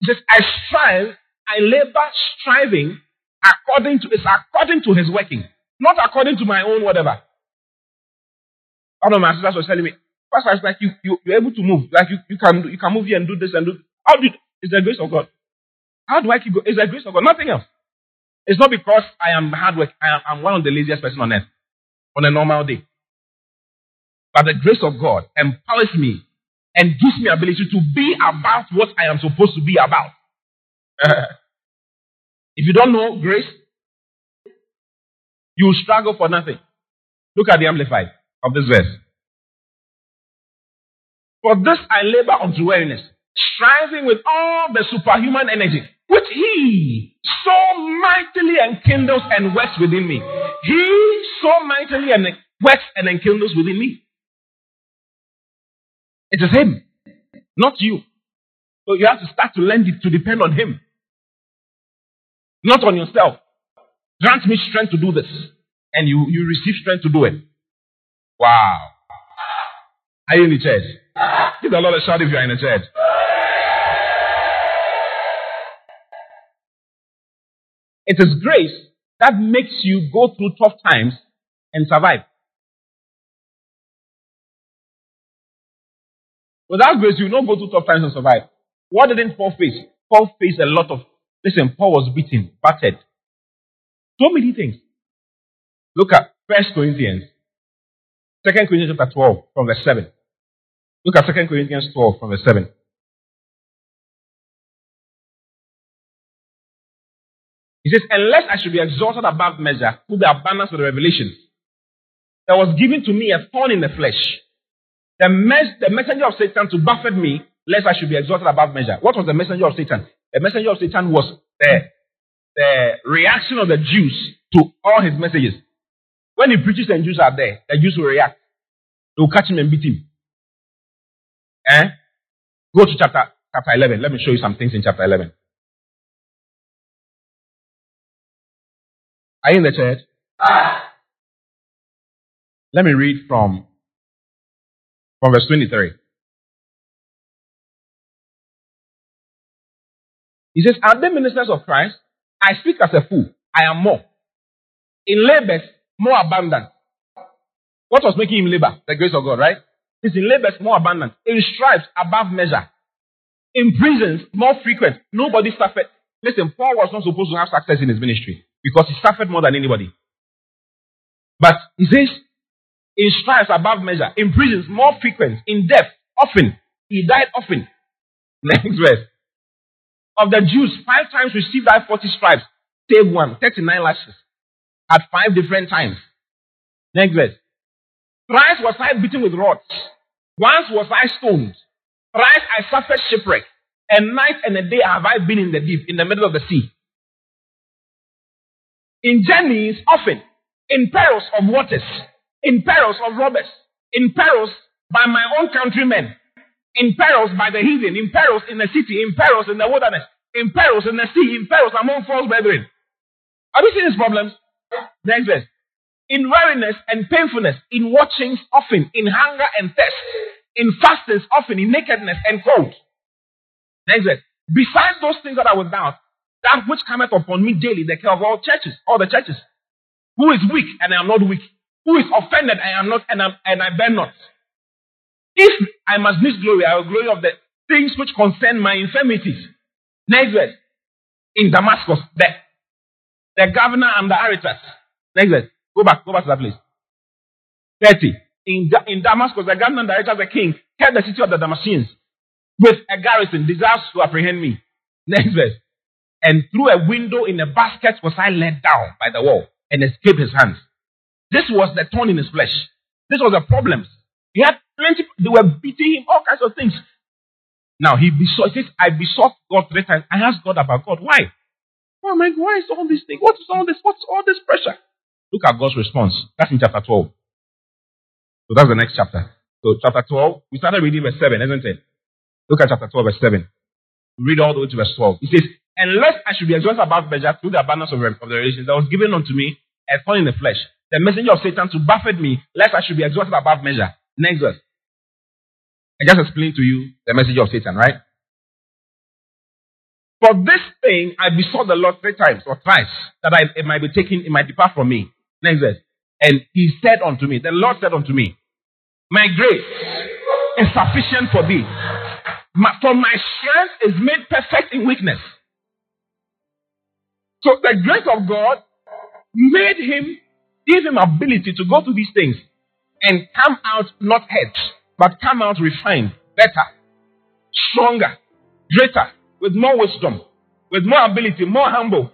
He says, I strive, I labor, striving according to it's according to his working. Not according to my own whatever. One of my sisters was telling me, Pastor, it's like you, you, you're able to move. Like you, you, can, you can move here and do this and do How do It's the grace of God. How do I keep going? It's the grace of God. Nothing else. It's not because I am hard work. I am I'm one of the laziest person on earth on a normal day. But the grace of God empowers me and gives me ability to be about what I am supposed to be about. if you don't know grace, you will struggle for nothing. Look at the amplified of this verse. For this I labor unto weariness, striving with all the superhuman energy which he so mightily enkindles and works within me. He so mightily and works and enkindles within me. It is him, not you. So you have to start to learn to depend on him, not on yourself. Grant me strength to do this. And you, you receive strength to do it. Wow. Are you in the church? Give the Lord a shout if you are in the church. It is grace that makes you go through tough times and survive. Without grace, you will not go through tough times and survive. What didn't Paul face? Paul faced a lot of. Listen, Paul was beaten, battered, so many things. Look at First Corinthians. Second Corinthians chapter 12 from verse 7. Look at Second Corinthians 12 from verse 7. He says, Unless I should be exalted above measure through the abundance of the revelation, there was given to me a thorn in the flesh, the, mes- the messenger of Satan to buffet me, lest I should be exalted above measure. What was the messenger of Satan? The messenger of Satan was the the reaction of the Jews to all his messages. When he preaches and Jews are there, the Jews will react. They will catch him and beat him. Eh? Go to chapter, chapter 11. Let me show you some things in chapter 11. Are you in the church? Let me read from, from verse 23. He says, Are they ministers of Christ? I speak as a fool. I am more. In labors, more abundant. What was making him labor? The grace of God, right? It's in labors more abundant, in stripes above measure, in prisons more frequent. Nobody suffered. Listen, Paul was not supposed to have success in his ministry because he suffered more than anybody. But he says, in stripes above measure, in prisons more frequent, in death often. He died often. Next verse. Of the Jews, five times received I 40 stripes, save one, 39 lashes, at five different times. Next verse. Thrice was I beaten with rods. Once was I stoned. Thrice I suffered shipwreck. And night and a day have I been in the deep, in the middle of the sea. In journeys, often. In perils of waters. In perils of robbers. In perils by my own countrymen. In perils by the heathen. In perils in the city. In perils in the wilderness. In perils in the sea. In perils among false brethren. Have you seen these problems? Next verse in weariness and painfulness, in watchings often, in hunger and thirst, in fastings often, in nakedness and cold. Next verse. Besides those things that are without, that which cometh upon me daily, the care of all churches, all the churches. Who is weak and I am not weak? Who is offended I am not and, I, and I bear not? If I must miss glory, I will glory of the things which concern my infirmities. Next verse. In Damascus, the, the governor and the Aretas. Next verse. Go back, go back to that place. 30. In, in Damascus, the governor director, the king, kept the city of the Damascenes with a garrison, desires to apprehend me. Next verse. And through a window in a basket was I let down by the wall and escaped his hands. This was the thorn in his flesh. This was the problem. He had plenty, they were beating him, all kinds of things. Now he besought, he says, I besought God three times. I asked God about God. Why? Why am I, why is all this thing? What is all this? What's all this pressure? Look at God's response. That's in chapter 12. So that's the next chapter. So chapter 12, we started reading verse 7, isn't it? Look at chapter 12, verse 7. Read all the way to verse 12. It says, Unless I should be exalted above measure through the abundance of, of the revelations that was given unto me a thorn in the flesh, the messenger of Satan to buffet me, lest I should be exalted above measure. Next verse. I just explained to you the messenger of Satan, right? For this thing I besought the Lord three times or thrice that I, it might be taken, it might depart from me. Next verse. And he said unto me, the Lord said unto me, My grace is sufficient for thee. My, for my strength is made perfect in weakness. So the grace of God made him, gave him ability to go through these things and come out not hurt, but come out refined, better, stronger, greater, with more wisdom, with more ability, more humble,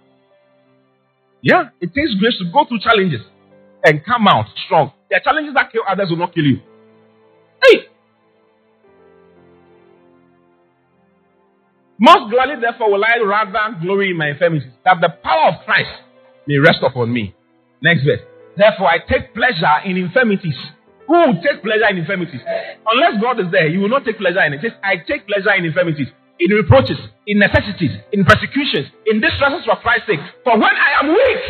yeah, it takes grace to go through challenges and come out strong. There are challenges that kill others will not kill you. Hey! Most gladly, therefore, will I rather glory in my infirmities, that the power of Christ may rest upon me. Next verse. Therefore, I take pleasure in infirmities. Who will take pleasure in infirmities? Unless God is there, you will not take pleasure in it. I take pleasure in infirmities in reproaches, in necessities, in persecutions, in distresses for Christ's sake. For when I am weak,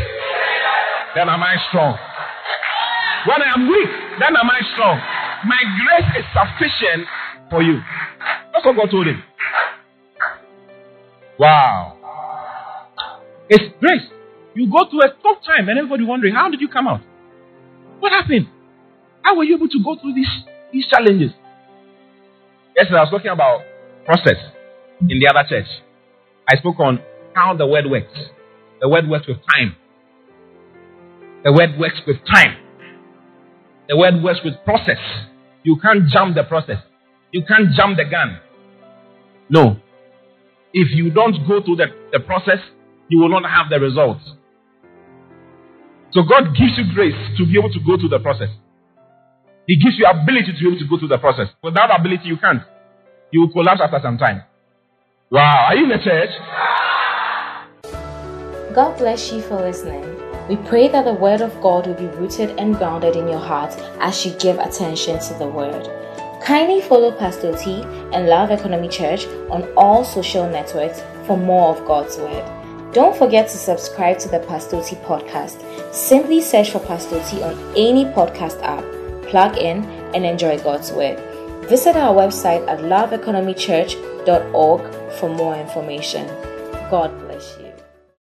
then am I strong. When I am weak, then am I strong. My grace is sufficient for you. That's what God told him. Wow. It's grace. You go through a tough time and everybody wondering, how did you come out? What happened? How were you able to go through these, these challenges? Yesterday I was talking about process in the other church. I spoke on how the word works. The word works with time. The word works with time. The word works with process. You can't jump the process. You can't jump the gun. No. If you don't go through the, the process, you will not have the results. So God gives you grace to be able to go through the process. He gives you ability to be able to go through the process. Without ability, you can't. You will collapse after some time. Wow, are you in the church? God bless you for listening. We pray that the Word of God will be rooted and grounded in your heart as you give attention to the Word. Kindly follow Pastor T and Love Economy Church on all social networks for more of God's Word. Don't forget to subscribe to the Pastor T podcast. Simply search for Pastor T on any podcast app, plug in, and enjoy God's Word. Visit our website at loveeconomychurch.org for more information. God.